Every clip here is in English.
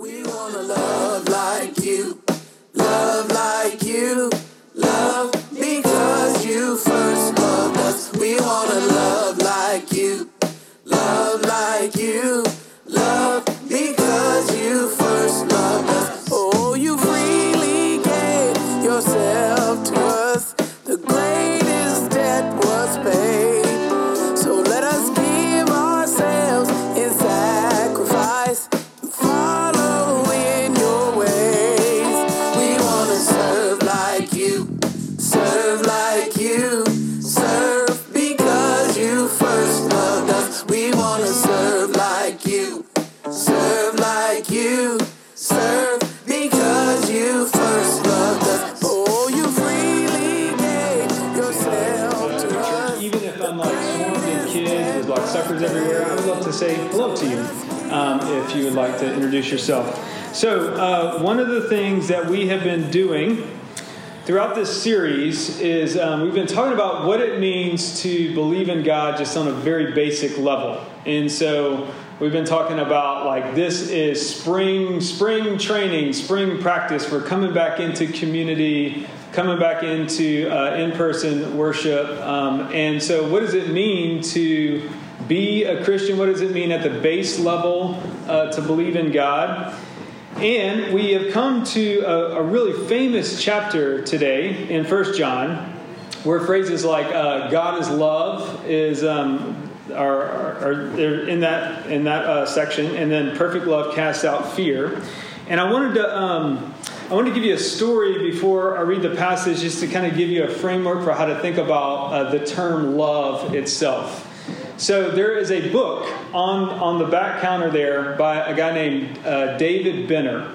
We wanna love like you, love like to say hello to you um, if you would like to introduce yourself. So, uh, one of the things that we have been doing throughout this series is um, we've been talking about what it means to believe in God just on a very basic level. And so, we've been talking about like this is spring spring training, spring practice. We're coming back into community, coming back into uh, in-person worship. Um, and so, what does it mean to be a Christian? What does it mean at the base level uh, to believe in God? And we have come to a, a really famous chapter today in First John, where phrases like uh, "God is love" is um, are, are, are in that in that uh, section, and then "perfect love casts out fear." And I wanted to um, I want to give you a story before I read the passage, just to kind of give you a framework for how to think about uh, the term love itself. So there is a book on, on the back counter there by a guy named uh, David Benner.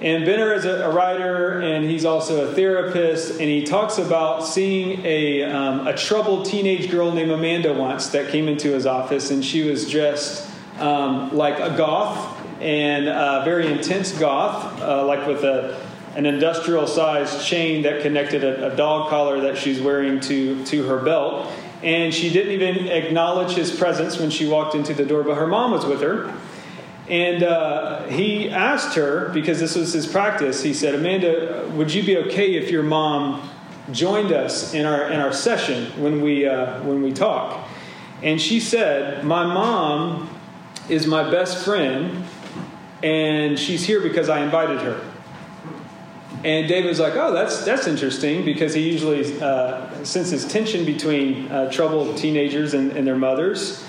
And Benner is a, a, writer and he's also a therapist. And he talks about seeing a, um, a troubled teenage girl named Amanda once that came into his office. And she was dressed um, like a goth and a very intense goth, uh, like with a, an industrial sized chain that connected a, a dog collar that she's wearing to, to her belt and she didn't even acknowledge his presence when she walked into the door, but her mom was with her. And uh, he asked her, because this was his practice, he said, Amanda, would you be okay if your mom joined us in our, in our session when we, uh, when we talk? And she said, My mom is my best friend, and she's here because I invited her. And David was like, "Oh, that's that's interesting," because he usually uh, senses tension between uh, troubled teenagers and, and, their mothers.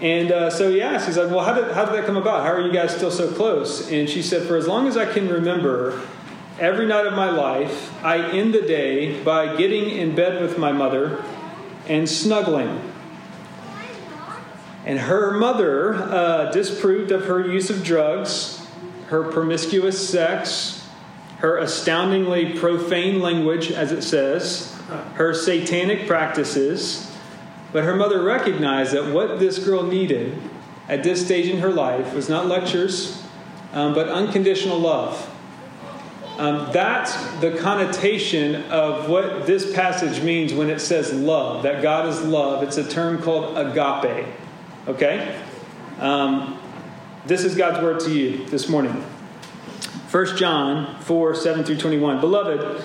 And uh, so he asked, he's like, "Well, how did how did that come about? How are you guys still so close?" And she said, "For as long as I can remember, every night of my life, I end the day by getting in bed with my mother and snuggling." And her mother uh, disproved of her use of drugs, her promiscuous sex her astoundingly profane language, as it says, her satanic practices. But her mother recognized that what this girl needed at this stage in her life was not lectures, um, but unconditional love. Um, that's the connotation of what this passage means when it says love, that God is love. It's a term called agape. Okay? Um, this is God's word to you this morning. 1 John 4 7 through 21. Beloved,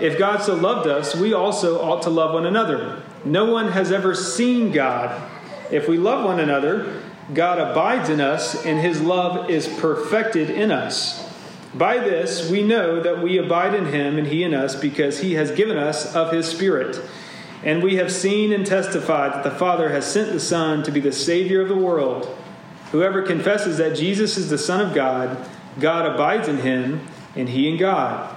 if God so loved us, we also ought to love one another. No one has ever seen God. If we love one another, God abides in us, and his love is perfected in us. By this we know that we abide in him and he in us, because he has given us of his Spirit. And we have seen and testified that the Father has sent the Son to be the Savior of the world. Whoever confesses that Jesus is the Son of God, God abides in him, and he in God.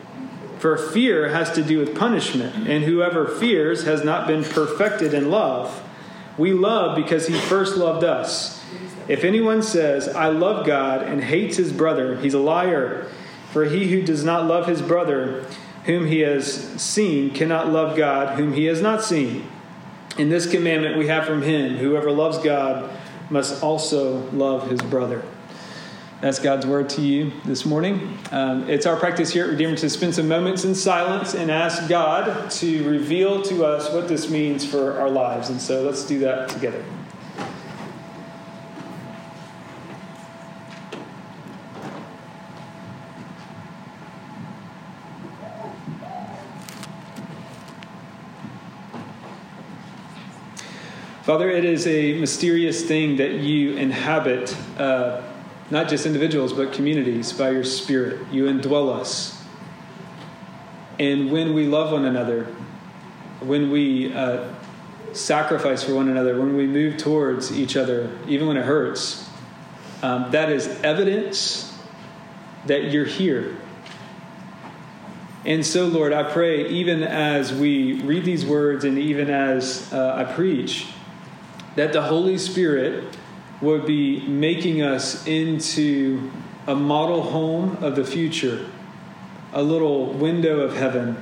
For fear has to do with punishment, and whoever fears has not been perfected in love. We love because he first loved us. If anyone says, I love God, and hates his brother, he's a liar. For he who does not love his brother, whom he has seen, cannot love God, whom he has not seen. In this commandment we have from him whoever loves God must also love his brother. That's God's word to you this morning. Um, it's our practice here at Redeemer to spend some moments in silence and ask God to reveal to us what this means for our lives. And so let's do that together. Father, it is a mysterious thing that you inhabit uh, not just individuals, but communities by your Spirit. You indwell us. And when we love one another, when we uh, sacrifice for one another, when we move towards each other, even when it hurts, um, that is evidence that you're here. And so, Lord, I pray, even as we read these words and even as uh, I preach, that the Holy Spirit would be making us into a model home of the future, a little window of heaven.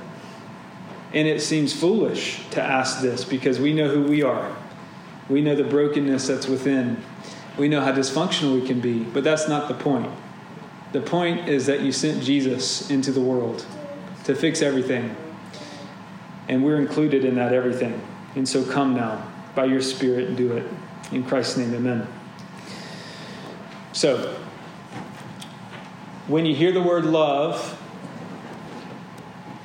And it seems foolish to ask this because we know who we are. We know the brokenness that's within. We know how dysfunctional we can be, but that's not the point. The point is that you sent Jesus into the world to fix everything. And we're included in that everything. And so come now by your Spirit do it. In Christ's name, amen. So, when you hear the word love,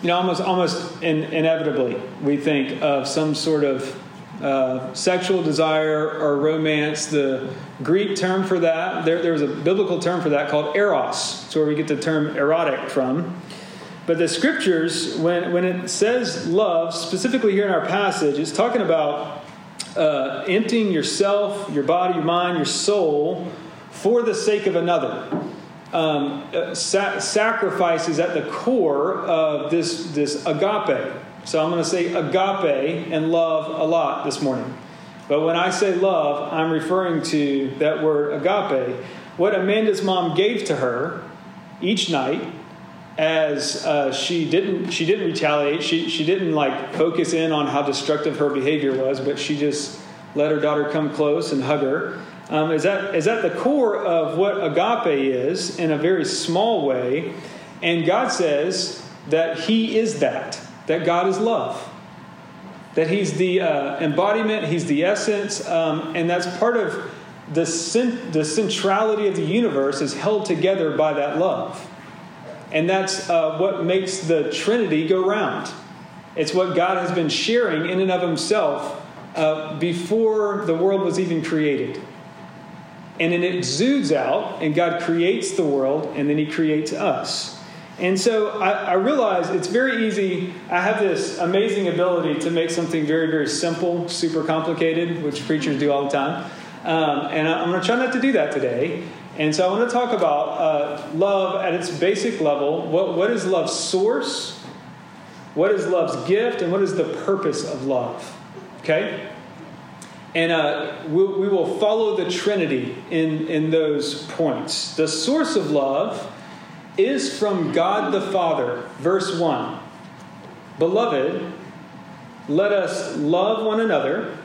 you know, almost, almost in, inevitably, we think of some sort of uh, sexual desire or romance. The Greek term for that, there, there's a biblical term for that called eros. It's where we get the term erotic from. But the scriptures, when, when it says love, specifically here in our passage, it's talking about uh, emptying yourself, your body, your mind, your soul for the sake of another. Um, sa- sacrifice is at the core of this, this agape. So I'm going to say agape and love a lot this morning. But when I say love, I'm referring to that word agape. What Amanda's mom gave to her each night as uh, she didn't she didn't retaliate she, she didn't like focus in on how destructive her behavior was but she just let her daughter come close and hug her um, is that is that the core of what agape is in a very small way and god says that he is that that god is love that he's the uh, embodiment he's the essence um, and that's part of the, cent- the centrality of the universe is held together by that love and that's uh, what makes the Trinity go round. It's what God has been sharing in and of Himself uh, before the world was even created. And then it exudes out, and God creates the world, and then He creates us. And so I, I, realize it's very easy. I have this amazing ability to make something very, very simple, super complicated, which preachers do all the time. Um, and I'm going to try not to do that today. And so I want to talk about uh, love at its basic level. What, what is love's source? What is love's gift? And what is the purpose of love? Okay? And uh, we, we will follow the Trinity in, in those points. The source of love is from God the Father. Verse 1 Beloved, let us love one another,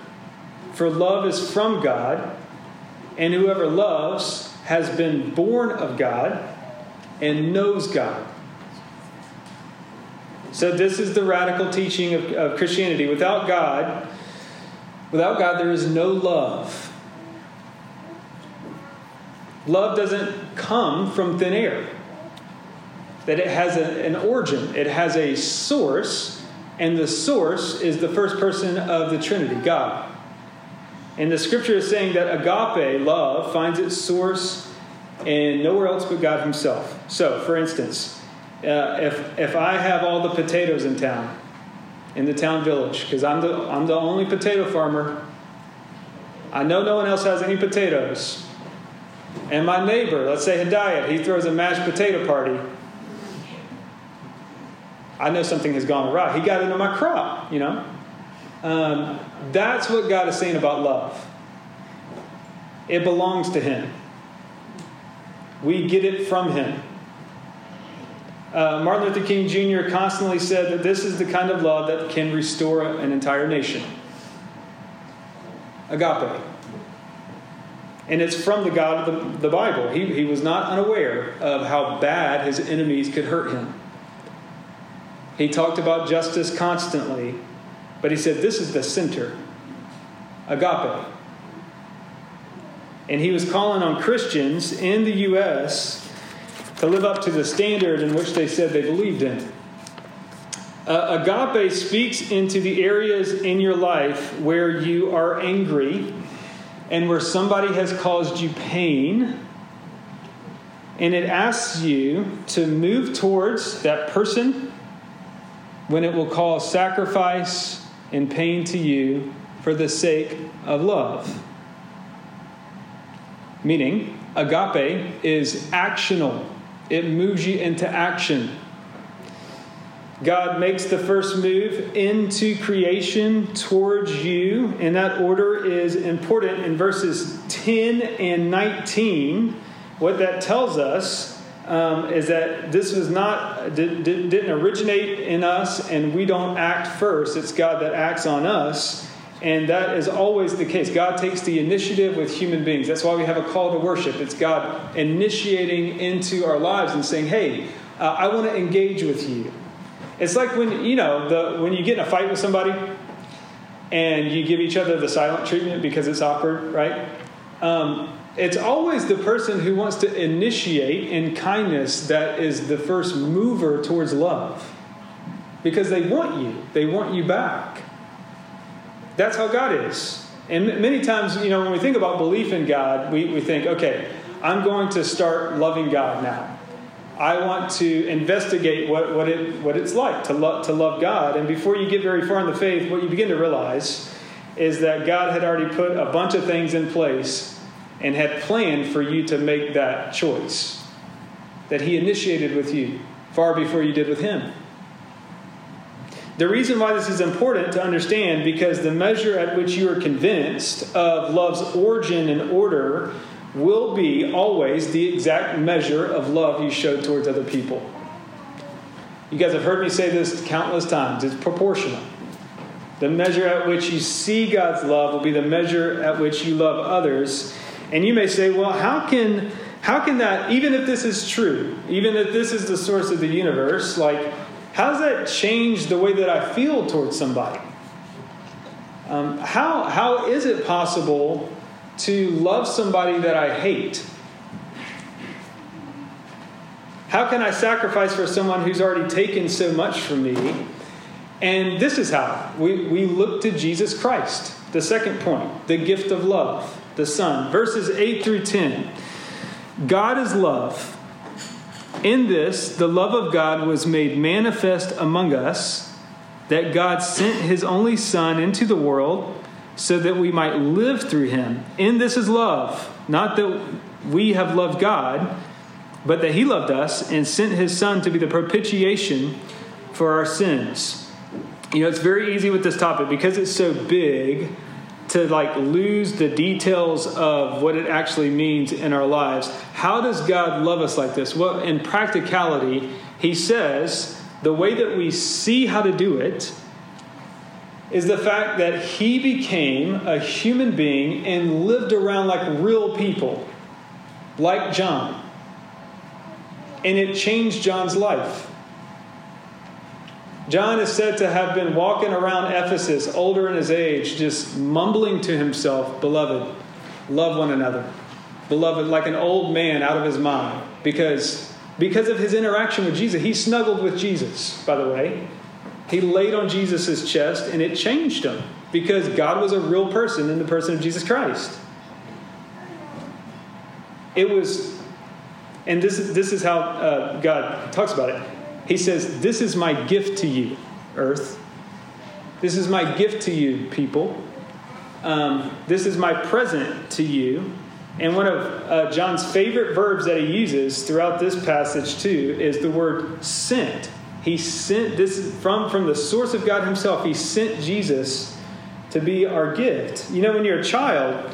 for love is from God, and whoever loves has been born of God and knows God. So, this is the radical teaching of, of Christianity. Without God, without God, there is no love. Love doesn't come from thin air. That it has a, an origin, it has a source, and the source is the first person of the Trinity, God. And the scripture is saying that agape love finds its source in nowhere else but God Himself. So, for instance, Uh, if, if I have all the potatoes in town, in the town village, because I'm the, I'm the only potato farmer, I know no one else has any potatoes. And my neighbor, let's say Hidayat, he throws a mashed potato party. I know something has gone awry. He got into my crop, you know? Um, that's what God is saying about love. It belongs to Him, we get it from Him. Uh, Martin Luther King Jr. constantly said that this is the kind of love that can restore an entire nation. Agape. And it's from the God of the, the Bible. He, he was not unaware of how bad his enemies could hurt him. He talked about justice constantly, but he said this is the center agape. And he was calling on Christians in the U.S. to live up to the standard in which they said they believed in. Uh, agape speaks into the areas in your life where you are angry and where somebody has caused you pain, and it asks you to move towards that person when it will cause sacrifice and pain to you for the sake of love. Meaning, agape is actional, it moves you into action. God makes the first move into creation towards you, and that order is important in verses 10 and 19. What that tells us um, is that this was not did, didn't originate in us, and we don't act first. It's God that acts on us, and that is always the case. God takes the initiative with human beings. That's why we have a call to worship. It's God initiating into our lives and saying, "Hey, uh, I want to engage with you." It's like when you know the when you get in a fight with somebody and you give each other the silent treatment because it's awkward, right? Um, it's always the person who wants to initiate in kindness that is the first mover towards love because they want you, they want you back. That's how God is. And many times, you know, when we think about belief in God, we, we think, okay, I'm going to start loving God now. I want to investigate what, what, it, what it's like to, lo- to love God. And before you get very far in the faith, what you begin to realize is that God had already put a bunch of things in place and had planned for you to make that choice. That He initiated with you far before you did with Him. The reason why this is important to understand because the measure at which you are convinced of love's origin and order will be always the exact measure of love you show towards other people. You guys have heard me say this countless times. It's proportional. The measure at which you see God's love will be the measure at which you love others. And you may say, well, how can how can that even if this is true, even if this is the source of the universe, like how does that change the way that I feel towards somebody? Um, how how is it possible to love somebody that I hate? How can I sacrifice for someone who's already taken so much from me? And this is how we, we look to Jesus Christ. The second point, the gift of love, the Son. Verses 8 through 10. God is love. In this, the love of God was made manifest among us, that God sent his only Son into the world so that we might live through him. In this is love, not that we have loved God, but that he loved us and sent his son to be the propitiation for our sins. You know, it's very easy with this topic because it's so big to like lose the details of what it actually means in our lives. How does God love us like this? Well, in practicality, he says the way that we see how to do it is the fact that he became a human being and lived around like real people, like John. And it changed John's life. John is said to have been walking around Ephesus, older in his age, just mumbling to himself, Beloved, love one another. Beloved, like an old man out of his mind. Because, because of his interaction with Jesus, he snuggled with Jesus, by the way. He laid on Jesus' chest and it changed him because God was a real person in the person of Jesus Christ. It was, and this is, this is how uh, God talks about it. He says, This is my gift to you, earth. This is my gift to you, people. Um, this is my present to you. And one of uh, John's favorite verbs that he uses throughout this passage, too, is the word sent. He sent this from, from the source of God Himself. He sent Jesus to be our gift. You know, when you're a child,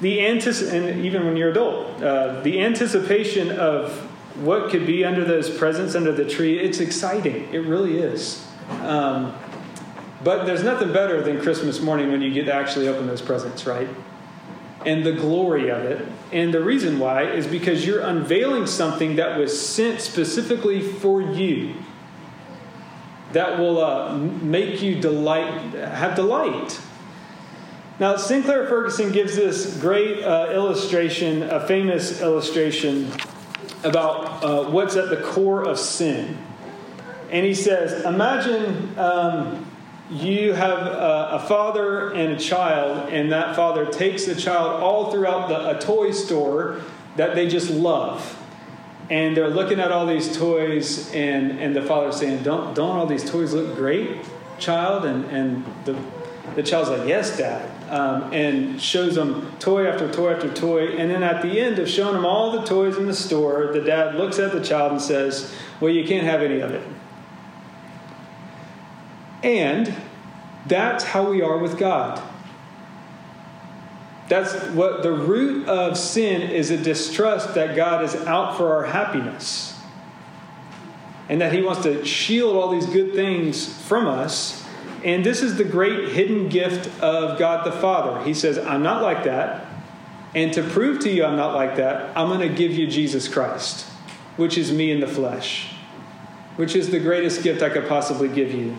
the antici- and even when you're adult, uh, the anticipation of what could be under those presents under the tree, it's exciting. It really is. Um, but there's nothing better than Christmas morning when you get to actually open those presents, right? And the glory of it. And the reason why is because you're unveiling something that was sent specifically for you that will uh, make you delight, have delight. Now, Sinclair Ferguson gives this great uh, illustration, a famous illustration about uh, what's at the core of sin. And he says, Imagine um, you have a, a, father and a child, and that father takes the child all throughout the, a toy store that they just love. And they're looking at all these toys and, and the father's saying don't, don't all these toys look great child? And, and the, the child's like yes dad um, and shows them toy after toy after toy and then at the end of showing them all the toys in the store the dad looks at the child and says well you can't have any of it and that's how we are with god that's what the root of sin is a distrust that God is out for our happiness. And that He wants to shield all these good things from us. And this is the great hidden gift of God the Father. He says, I'm not like that. And to prove to you I'm not like that, I'm going to give you Jesus Christ, which is me in the flesh, which is the greatest gift I could possibly give you.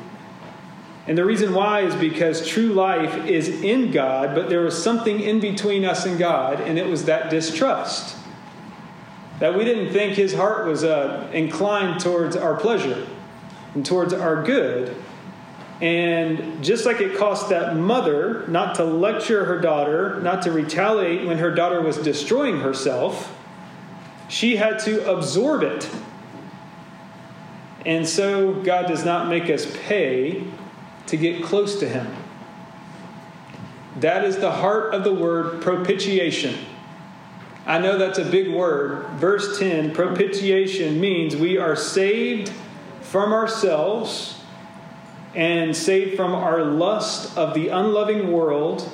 And the reason why is because true life is in God, but there was something in between us and God, and it was that distrust. That we didn't think his heart was uh, inclined towards our pleasure and towards our good. And just like it cost that mother not to lecture her daughter, not to retaliate when her daughter was destroying herself, she had to absorb it. And so God does not make us pay to get close to Him. That is the heart of the word propitiation. I know that's a big word. Verse 10 propitiation means we are saved from ourselves and saved from our lust of the unloving world.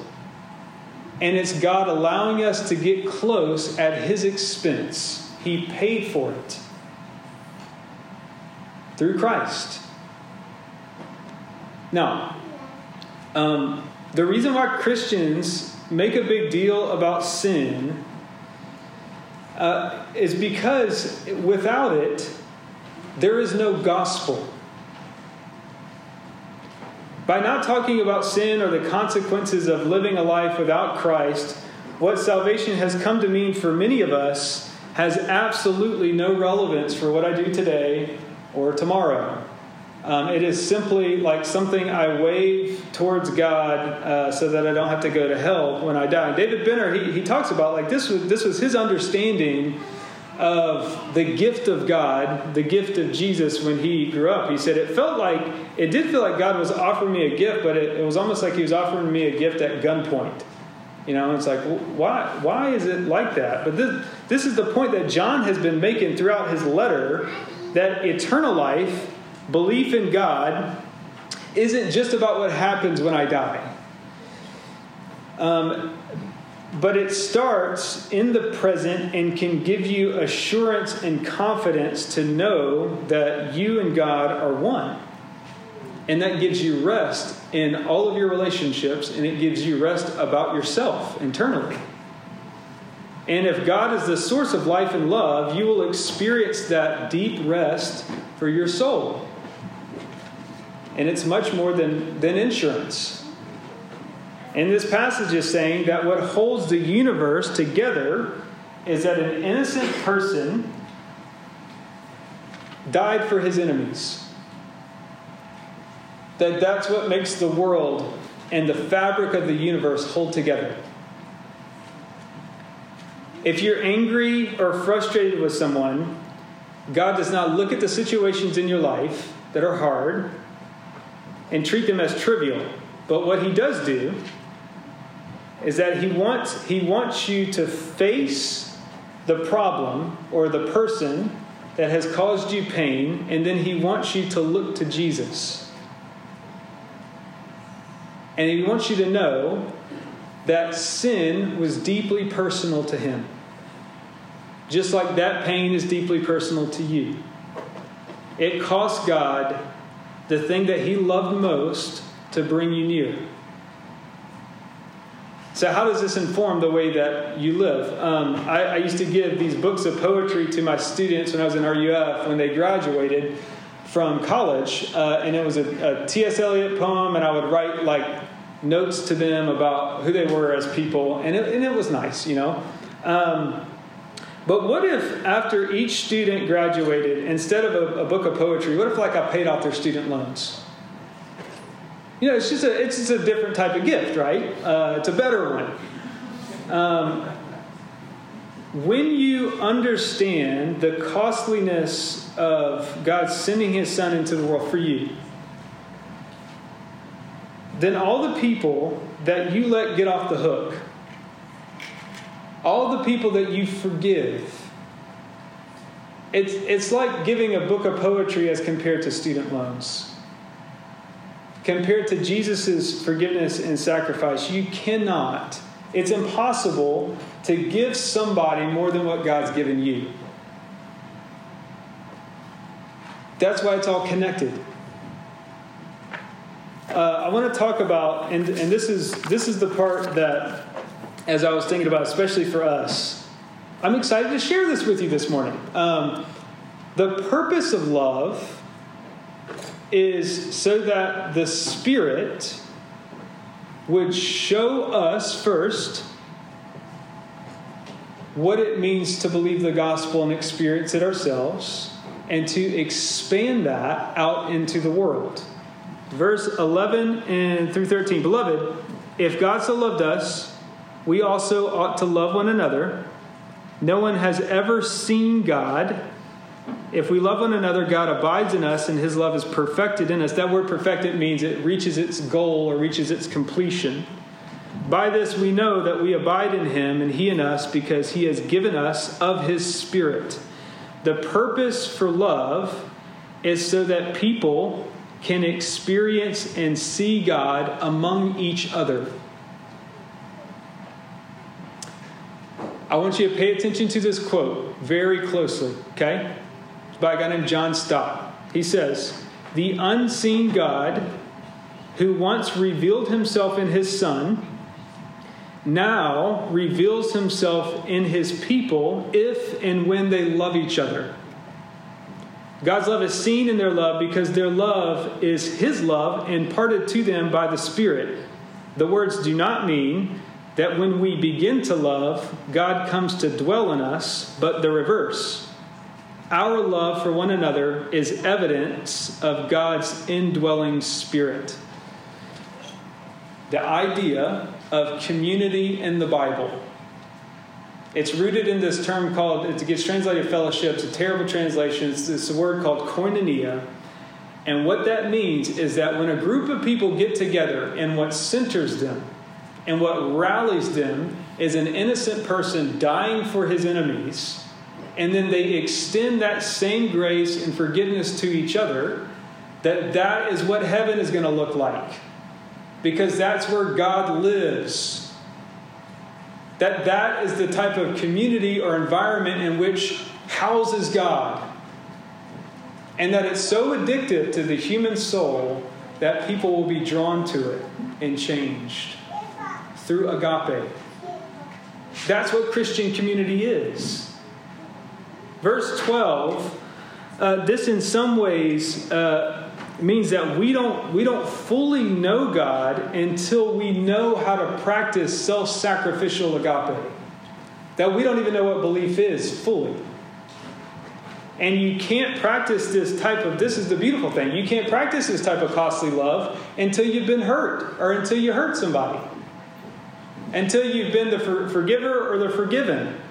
And it's God allowing us to get close at His expense. He paid for it through Christ. Now, um, the reason why Christians make a big deal about sin uh, is because without it, there is no gospel. By not talking about sin or the consequences of living a life without Christ, what salvation has come to mean for many of us has absolutely no relevance for what I do today or tomorrow. Um, it is simply like something I wave towards God uh, so that I don't have to go to hell when I die. David Benner, he, he talks about like this was, this was his understanding of the gift of God, the gift of Jesus when he grew up. He said it felt like, it did feel like God was offering me a gift, but it, it was almost like he was offering me a gift at gunpoint. You know, it's like, why, why is it like that? But this, this is the point that John has been making throughout his letter that eternal life belief in God isn't just about what happens when I die. Um, but it starts in the present and can give you assurance and confidence to know that you and God are one. And that gives you rest in all of your relationships and it gives you rest about yourself internally. And if God is the source of life and love, you will experience that deep rest for your soul and it's much more than, than insurance. And this passage is saying that what holds the universe together is that an innocent person died for his enemies. That that's what makes the world and the fabric of the universe hold together. If you're angry or frustrated with someone, God does not look at the situations in your life that are hard and treat them as trivial. But what he does do is that he wants, he wants you to face the problem or the person that has caused you pain, and then he wants you to look to Jesus. And he wants you to know that sin was deeply personal to him. Just like that pain is deeply personal to you. It cost God the thing that he loved most to bring you near. So, how does this inform the way that you live? Um, I, I, used to give these books of poetry to my students when I was in RUF when they graduated from college, uh, and it was a a T.S. Eliot poem, and I would write like notes to them about who they were as people, and it, and it was nice, you know. Um, but what if after each student graduated, instead of a, a book of poetry, what if like I paid off their student loans? You know, it's just a, it's just a different type of gift, right? Uh, it's a better one. Um, when you understand the costliness of God sending His Son into the world for you, then all the people that you let get off the hook, all the people that you forgive, it's, it's like giving a book of poetry as compared to student loans compared to Jesus' forgiveness and sacrifice, you cannot, it's impossible to give somebody more than what God's given you. That's why it's all connected. Uh, I want to talk about, and, and this is this is the part that, as I was thinking about, especially for us, I'm excited to share this with you this morning. Um, the purpose of love is so that the Spirit would show us first what it means to believe the gospel and experience it ourselves, and to expand that out into the world. Verse 11 and through 13 Beloved, if God so loved us, we also ought to love one another. No one has ever seen God if we love one another, God abides in us and his love is perfected in us. That word perfected means it reaches its goal or reaches its completion. By this we know that we abide in him and he in us because he has given us of his spirit. The purpose for love is so that people can experience and see God among each other. I want you to pay attention to this quote very closely, okay? By a guy named John Stott. He says, The unseen God who once revealed himself in his Son now reveals himself in his people if and when they love each other. God's love is seen in their love because their love is his love imparted to them by the Spirit. The words do not mean that when we begin to love, God comes to dwell in us, but the reverse. Our love for one another is evidence of God's indwelling spirit. The idea of community in the Bible. It's rooted in this term called, it gets translated fellowship. It's a terrible translation. It's this word called koinonia. And what that means is that when a group of people get together and what centers them and what rallies them is an innocent person dying for his enemies and then they extend that same grace and forgiveness to each other, that that is what heaven is going to look like. Because that's where God lives. That that is the type of community or environment in which houses God. And that it's so addictive to the human soul that people will be drawn to it and changed through agape. That's what Christian community is. Verse 12, uh, this in some ways uh, means that we don't, we don't fully know God until we know how to practice self sacrificial agape. That we don't even know what belief is fully. And you can't practice this type of, this is the beautiful thing, you can't practice this type of costly love until you've been hurt or until you hurt somebody. Until you've been the for, forgiver or the forgiven.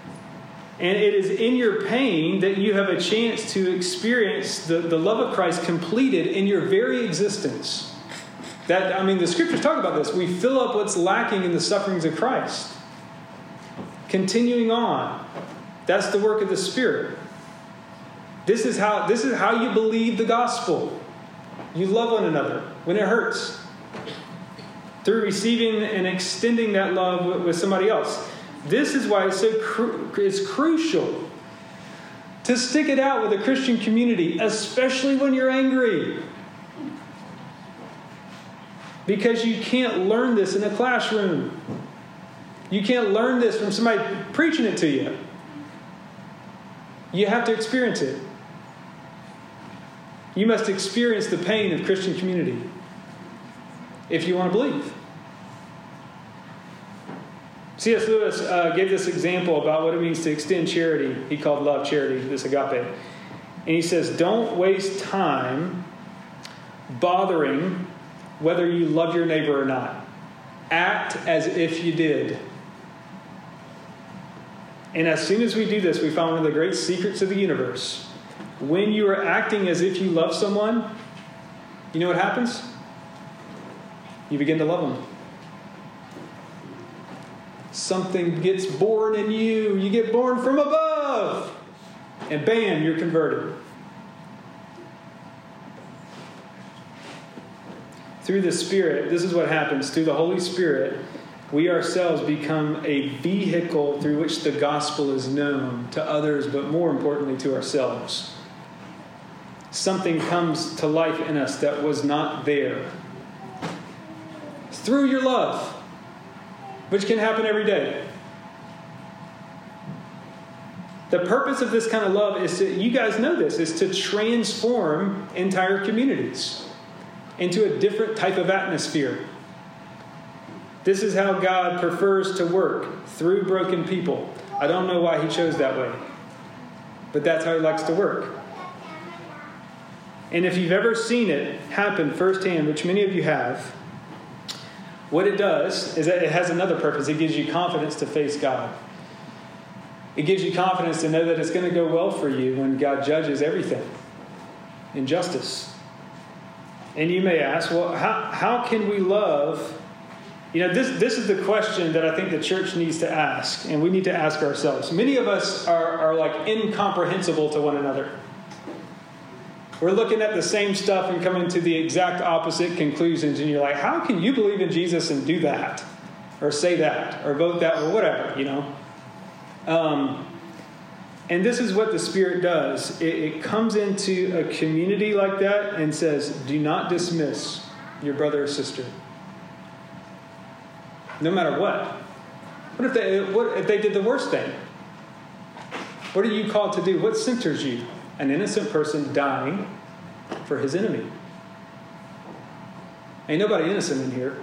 And it is in your pain that you have a chance to experience the, the love of Christ completed in your very existence. That, I mean, the scriptures talk about this. We fill up what's lacking in the sufferings of Christ. Continuing on, that's the work of the Spirit. This is how, this is how you believe the gospel. You love one another when it hurts. Through receiving and extending that love with somebody else. This is why it's so cru- it's crucial to stick it out with a Christian community, especially when you're angry. Because you can't learn this in a classroom. You can't learn this from somebody preaching it to you. You have to experience it. You must experience the pain of Christian community if you want to believe. C.S. Lewis uh, gave this example about what it means to extend charity. He called love charity, this agape. And he says, Don't waste time bothering whether you love your neighbor or not. Act as if you did. And as soon as we do this, we find one of the great secrets of the universe. When you are acting as if you love someone, you know what happens? You begin to love them something gets born in you. You get born from above. And bam, you're converted. Through the Spirit, this is what happens. Through the Holy Spirit, we ourselves become a vehicle through which the gospel is known to others, but more importantly, to ourselves. Something comes to life in us that was not there. Through your love which can happen every day. The purpose of this kind of love is to, you guys know this, is to transform entire communities into a different type of atmosphere. This is how God prefers to work through broken people. I don't know why He chose that way, but that's how He likes to work. And if you've ever seen it happen firsthand, which many of you have, what it does is that it has another purpose. It gives you confidence to face God. It gives you confidence to know that it's going to go well for you when God judges everything in justice. And you may ask, well, how, how can we love? You know, this, this is the question that I think the church needs to ask, and we need to ask ourselves. Many of us are, are like incomprehensible to one another. We're looking at the same stuff and coming to the exact opposite conclusions, and you're like, how can you believe in Jesus and do that? Or say that, or vote that, or whatever, you know? Um, and this is what the Spirit does it, it comes into a community like that and says, do not dismiss your brother or sister. No matter what. What if they, what if they did the worst thing? What are you called to do? What centers you? An innocent person dying for his enemy. Ain't nobody innocent in here.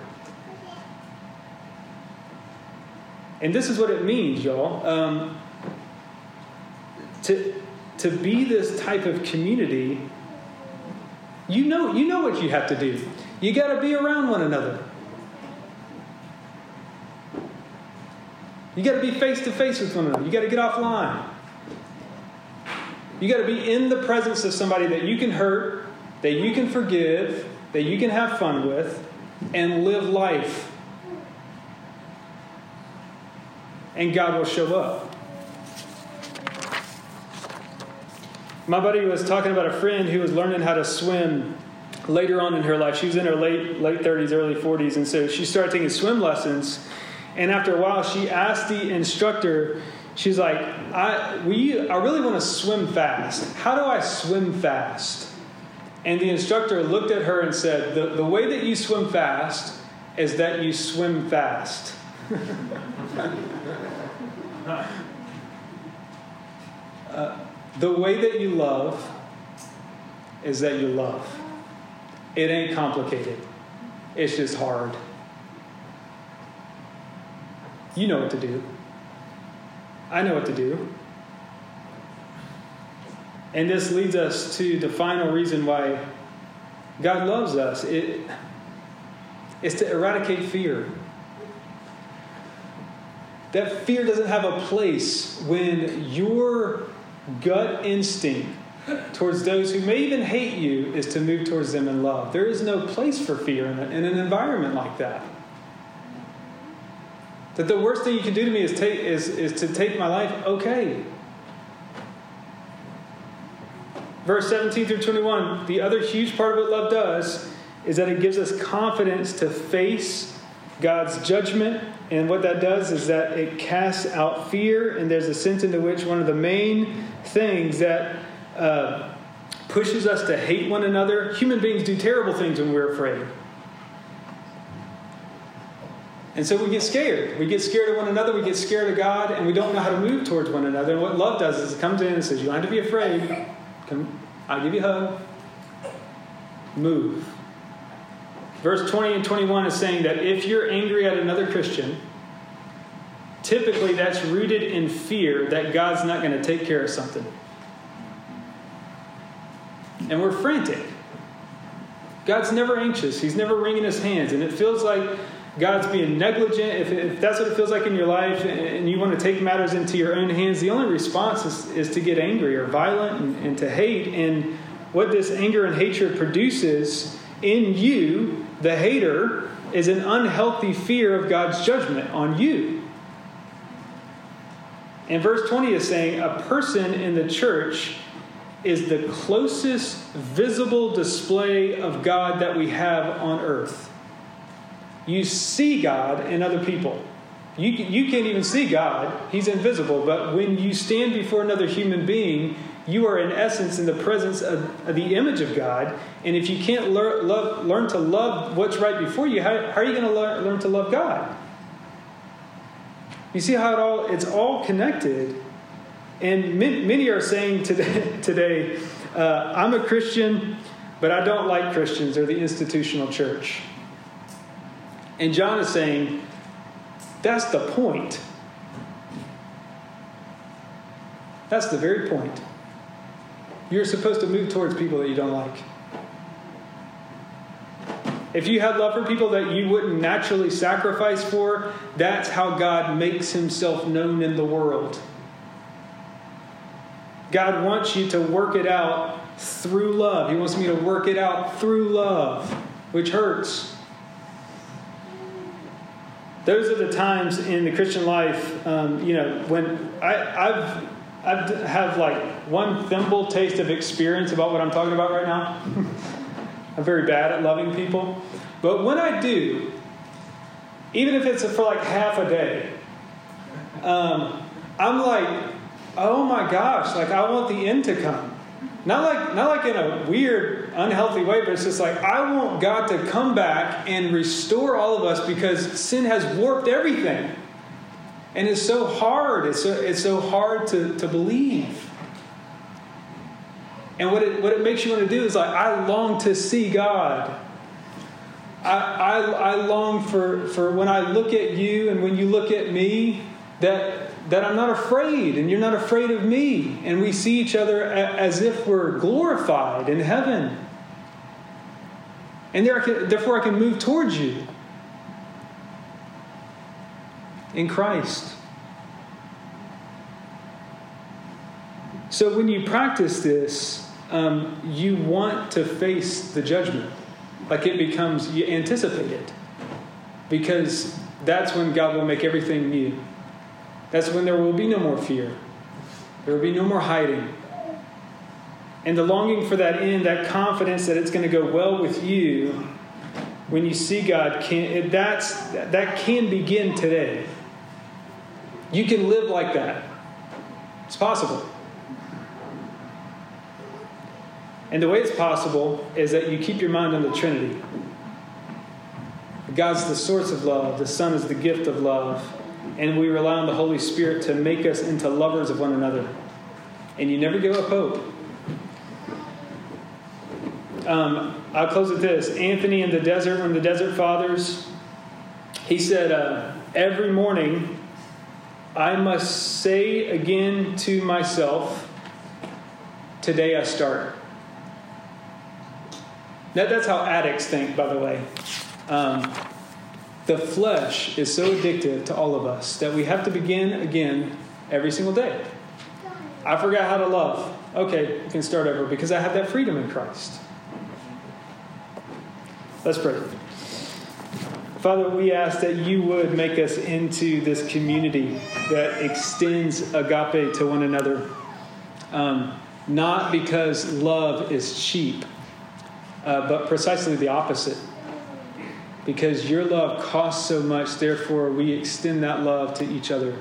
And this is what it means, y'all. Um, to, to be this type of community, you know, you know what you have to do. You got to be around one another. You got to be face to face with one another. You got to get offline. You got to be in the presence of somebody that you can hurt, that you can forgive, that you can have fun with, and live life. And God will show up. My buddy was talking about a friend who was learning how to swim later on in her life. She was in her late late 30s, early 40s, and so she started taking swim lessons. And after a while, she asked the instructor, She's like, I, we, I really want to swim fast. How do I swim fast? And the instructor looked at her and said, The, the way that you swim fast is that you swim fast. uh, the way that you love is that you love. It ain't complicated, it's just hard. You know what to do. I know what to do. And this leads us to the final reason why God loves us. It is to eradicate fear. that fear doesn't have a place when your gut instinct towards those who may even hate you is to move towards them in love. There is no place for fear in, a, in an environment like that. That the worst thing you can do to me is, take, is, is to take my life, okay. Verse 17 through 21, the other huge part of what love does is that it gives us confidence to face God's judgment. And what that does is that it casts out fear, and there's a sense into which one of the main things that uh, pushes us to hate one another. Human beings do terrible things when we're afraid. And so we get scared. We get scared of one another, we get scared of God, and we don't know how to move towards one another. And what love does is it comes in and says, You don't have to be afraid. Come, I'll give you a hug. Move. Verse 20 and 21 is saying that if you're angry at another Christian, typically that's rooted in fear that God's not going to take care of something. And we're frantic. God's never anxious, He's never wringing His hands, and it feels like God's being negligent, if, if that's what it feels like in your life and you want to take matters into your own hands, the only response is, is to get angry or violent and, and to hate. And what this anger and hatred produces in you, the hater, is an unhealthy fear of God's judgment on you. And verse 20 is saying a person in the church is the closest visible display of God that we have on earth. You see God in other people. You, you can't even see God, He's invisible. But when you stand before another human being, you are in essence in the presence of, of the image of God. And if you can't lear, love, learn to love what's right before you, how, how are you going to learn, learn to love God? You see how it all it's all connected. And many are saying today, today uh, I'm a Christian, but I don't like Christians or the institutional church. And John is saying, that's the point. That's the very point. You're supposed to move towards people that you don't like. If you had love for people that you wouldn't naturally sacrifice for, that's how God makes himself known in the world. God wants you to work it out through love. He wants me to work it out through love, which hurts. Those are the times in the Christian life, um, you know, when I, I've I've have like one thimble taste of experience about what I'm talking about right now. I'm very bad at loving people, but when I do, even if it's for like half a day, um, I'm like, oh my gosh, like I want the end to come. Not like not like in a weird, unhealthy way, but it's just like I want God to come back and restore all of us because sin has warped everything. And it's so hard. It's so, it's so hard to, to believe. And what it, what it makes you want to do is like, I long to see God. I, I, I long for, for when I look at you and when you look at me, that that I'm not afraid and you're not afraid of me. And we see each other as if we're glorified in heaven. And therefore, I can move towards you in Christ. So when you practice this, um, you want to face the judgment. Like it becomes, you anticipate it. Because that's when God will make everything new. That's when there will be no more fear. There will be no more hiding. And the longing for that end, that confidence that it's going to go well with you when you see God, can, that's, that can begin today. You can live like that. It's possible. And the way it's possible is that you keep your mind on the Trinity. God's the source of love, the Son is the gift of love, and we rely on the Holy Spirit to make us into lovers of one another. And you never give up hope. Um, I'll close with this. Anthony in the desert, of the Desert Fathers, he said, uh, Every morning I must say again to myself, Today I start. That, that's how addicts think, by the way. Um, the flesh is so addictive to all of us that we have to begin again every single day. I forgot how to love. Okay, you can start over because I have that freedom in Christ. Let's pray. Father, we ask that you would make us into this community that extends agape to one another. Um, not because love is cheap, uh, but precisely the opposite. Because your love costs so much, therefore, we extend that love to each other.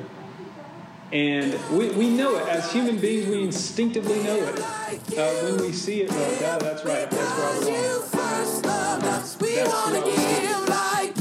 And we, we know it. As human beings, we instinctively know it. Uh, when we see it, like, oh, that's right. That's where I belong. You first loved us. We That's want to what I